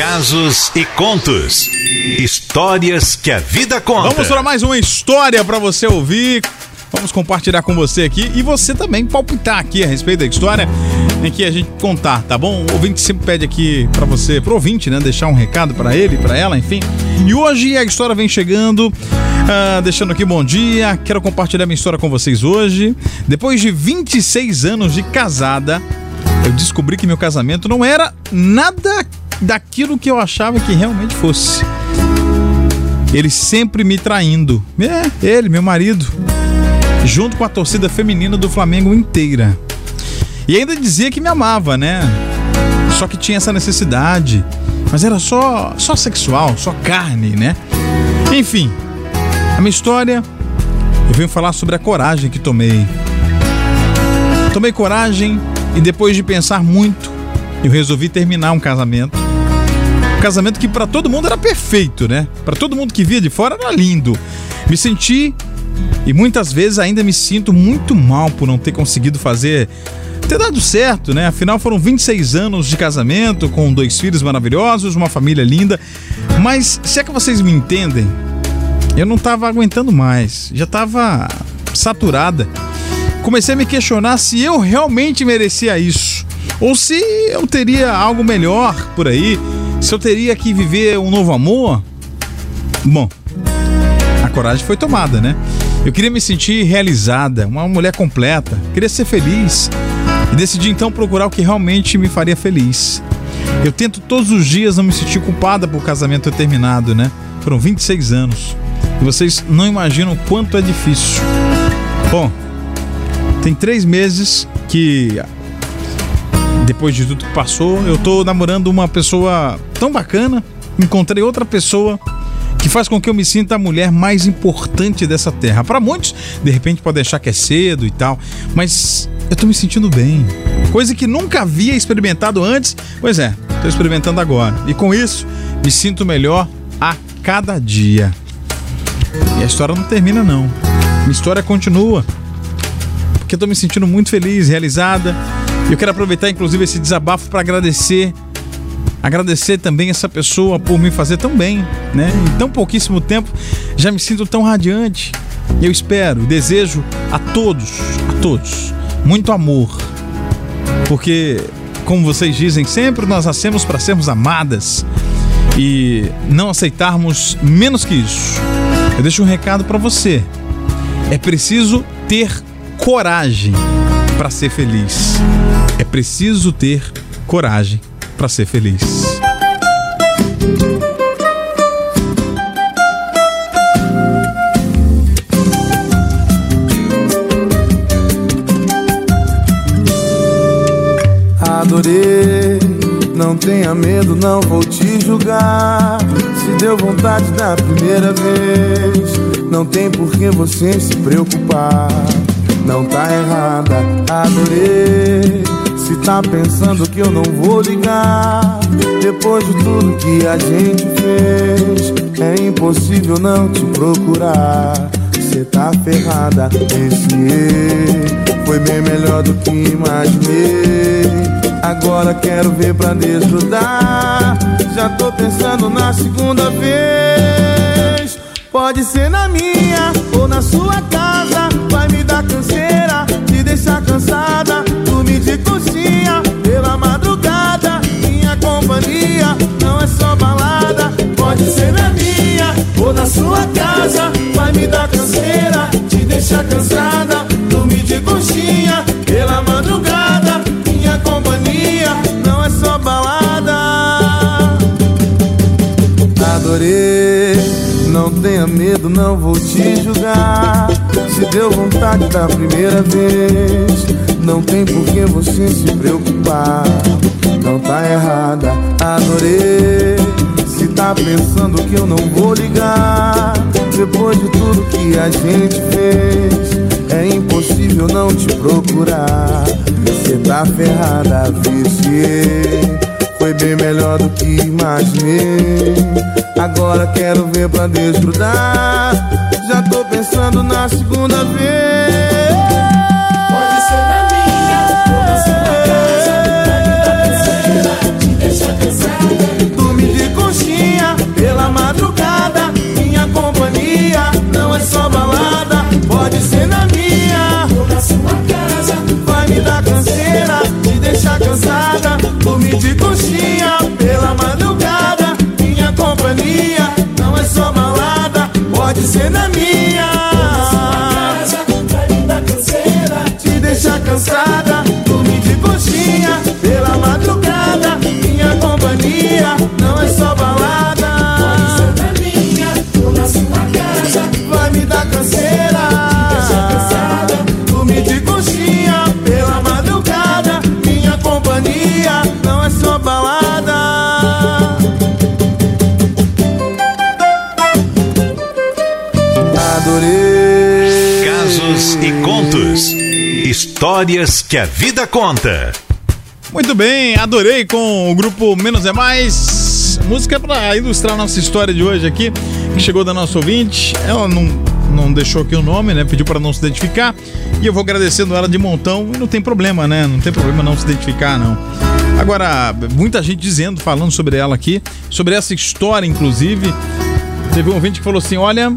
casos e contos. Histórias que a vida conta. Vamos para mais uma história para você ouvir. Vamos compartilhar com você aqui e você também palpitar aqui a respeito da história em que a gente contar, tá bom? O ouvinte sempre pede aqui para você, pro ouvinte, né, deixar um recado para ele, para ela, enfim. E hoje a história vem chegando, ah, deixando aqui bom dia. Quero compartilhar minha história com vocês hoje. Depois de 26 anos de casada, eu descobri que meu casamento não era nada daquilo que eu achava que realmente fosse. Ele sempre me traindo. É, ele, meu marido. Junto com a torcida feminina do Flamengo inteira. E ainda dizia que me amava, né? Só que tinha essa necessidade. Mas era só, só sexual, só carne, né? Enfim, a minha história, eu venho falar sobre a coragem que tomei. Tomei coragem e depois de pensar muito, eu resolvi terminar um casamento um casamento que para todo mundo era perfeito, né? Para todo mundo que via de fora era lindo. Me senti e muitas vezes ainda me sinto muito mal por não ter conseguido fazer ter dado certo, né? Afinal foram 26 anos de casamento com dois filhos maravilhosos, uma família linda. Mas se é que vocês me entendem, eu não tava aguentando mais, já tava saturada. Comecei a me questionar se eu realmente merecia isso ou se eu teria algo melhor por aí se eu teria que viver um novo amor, bom, a coragem foi tomada, né? Eu queria me sentir realizada, uma mulher completa, queria ser feliz e decidi então procurar o que realmente me faria feliz. Eu tento todos os dias não me sentir culpada por casamento terminado, né? Foram 26 anos. E vocês não imaginam quanto é difícil. Bom, tem três meses que depois de tudo que passou, eu tô namorando uma pessoa tão bacana, encontrei outra pessoa que faz com que eu me sinta a mulher mais importante dessa terra. Para muitos, de repente pode achar que é cedo e tal, mas eu tô me sentindo bem. Coisa que nunca havia experimentado antes. Pois é, tô experimentando agora. E com isso, me sinto melhor a cada dia. E a história não termina não. Minha história continua. Porque eu tô me sentindo muito feliz, realizada eu quero aproveitar, inclusive, esse desabafo para agradecer. Agradecer também essa pessoa por me fazer tão bem, né? Em tão pouquíssimo tempo já me sinto tão radiante. Eu espero, desejo a todos, a todos, muito amor. Porque, como vocês dizem, sempre nós nascemos para sermos amadas e não aceitarmos menos que isso. Eu deixo um recado para você. É preciso ter coragem para ser feliz. É preciso ter coragem para ser feliz. Adorei, não tenha medo, não vou te julgar. Se deu vontade da primeira vez, não tem por que você se preocupar não tá errada, adorei. Se tá pensando que eu não vou ligar, depois de tudo que a gente fez, é impossível não te procurar. Cê tá ferrada, esse foi bem melhor do que imaginei. Agora quero ver pra desgrudar. Já tô pensando na segunda vez. Pode ser na minha ou na sua me dar canseira, te deixar cansada. Dormir de coxinha pela madrugada. Minha companhia não é só balada. Adorei não tenha medo, não vou te julgar. Se deu vontade da primeira vez, não tem por que você se preocupar. Não tá errada, adorei. Tá pensando que eu não vou ligar, depois de tudo que a gente fez, é impossível não te procurar. Você tá ferrada, viciei. Foi bem melhor do que imaginei. Agora quero ver pra desgrudar. Já tô pensando na segunda Histórias que a vida conta. Muito bem, adorei com o grupo Menos é Mais. Música para ilustrar nossa história de hoje aqui, que chegou da nossa ouvinte. Ela não, não deixou aqui o nome, né? Pediu para não se identificar. E eu vou agradecendo ela de montão. Não tem problema, né? Não tem problema não se identificar, não. Agora, muita gente dizendo, falando sobre ela aqui, sobre essa história, inclusive. Teve um ouvinte que falou assim: olha,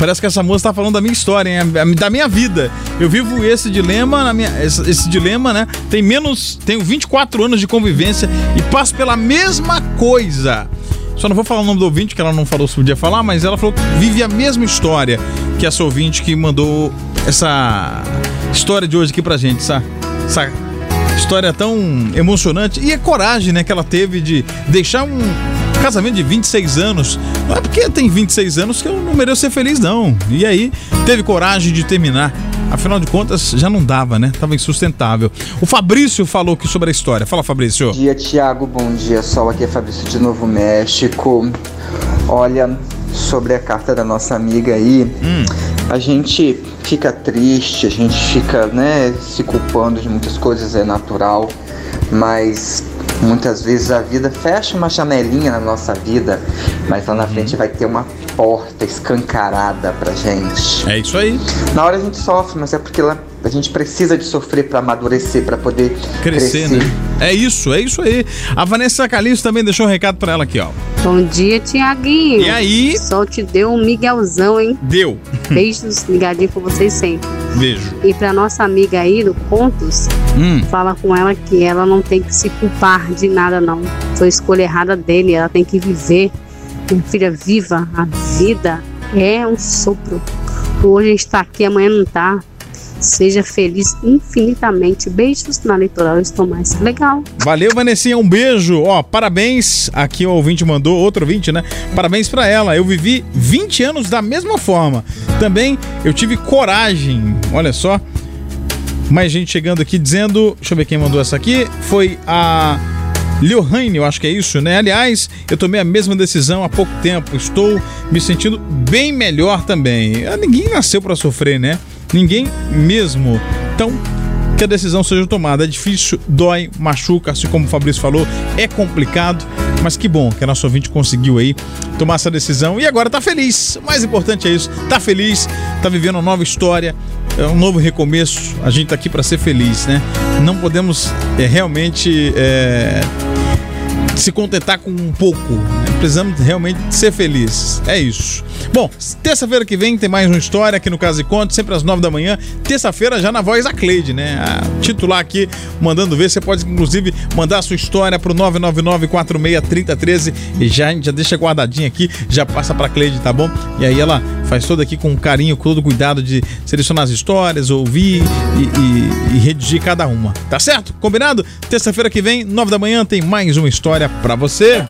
Parece que essa moça tá falando da minha história, hein? da minha vida. Eu vivo esse dilema, minha, esse, esse, dilema, né? Tem menos, tenho 24 anos de convivência e passo pela mesma coisa. Só não vou falar o nome do ouvinte, que ela não falou se podia falar, mas ela falou que vive a mesma história que essa ouvinte que mandou essa história de hoje aqui pra gente, essa história tão emocionante e a coragem, né, que ela teve de deixar um casamento de 26 anos. Não é porque tem 26 anos que eu não mereço ser feliz, não. E aí, teve coragem de terminar. Afinal de contas, já não dava, né? Tava insustentável. O Fabrício falou aqui sobre a história. Fala, Fabrício. Bom dia, Tiago. Bom dia, Sol. Aqui é Fabrício de Novo México. Olha, sobre a carta da nossa amiga aí, hum. a gente fica triste, a gente fica, né, se culpando de muitas coisas, é natural. Mas Muitas vezes a vida fecha uma janelinha na nossa vida, mas lá na frente vai ter uma porta escancarada pra gente. É isso aí. Na hora a gente sofre, mas é porque a gente precisa de sofrer para amadurecer, para poder crescer, crescer. Né? É isso, é isso aí. A Vanessa Calixto também deixou um recado para ela aqui, ó. Bom dia, Tiaguinho. E aí? Só te deu um Miguelzão, hein? Deu. Beijos ligadinho com vocês sempre. Beijo. E pra nossa amiga aí do Pontos, hum. fala com ela que ela não tem que se culpar de nada, não. Foi escolha errada dele, ela tem que viver. Minha filha, viva. A vida é um sopro. Hoje a gente tá aqui, amanhã não tá. Seja feliz infinitamente. Beijos na litoral, estou mais legal. Valeu, Vanessinha, um beijo. Ó, parabéns. Aqui o ouvinte mandou, outro ouvinte, né? Parabéns para ela. Eu vivi 20 anos da mesma forma. Também eu tive coragem. Olha só. Mais gente chegando aqui dizendo. Deixa eu ver quem mandou essa aqui. Foi a. Liohaine, eu acho que é isso, né? Aliás, eu tomei a mesma decisão há pouco tempo. Estou me sentindo bem melhor também. Ah, ninguém nasceu para sofrer, né? Ninguém mesmo. Então, que a decisão seja tomada. É difícil, dói, machuca, assim como o Fabrício falou, é complicado, mas que bom que a nossa ouvinte conseguiu aí tomar essa decisão e agora tá feliz. O mais importante é isso, tá feliz, tá vivendo uma nova história, é um novo recomeço. A gente tá aqui para ser feliz, né? Não podemos é, realmente é, se contentar com um pouco. Precisamos realmente ser felizes. É isso. Bom, terça-feira que vem tem mais uma história aqui no Caso e Conto, sempre às nove da manhã. Terça-feira já na voz da Cleide, né? A titular aqui, mandando ver. Você pode, inclusive, mandar a sua história pro 999-463013 e já, já deixa guardadinha aqui, já passa pra Cleide, tá bom? E aí ela faz todo aqui com carinho, com todo cuidado de selecionar as histórias, ouvir e, e, e redigir cada uma. Tá certo? Combinado? Terça-feira que vem, nove da manhã, tem mais uma história para você.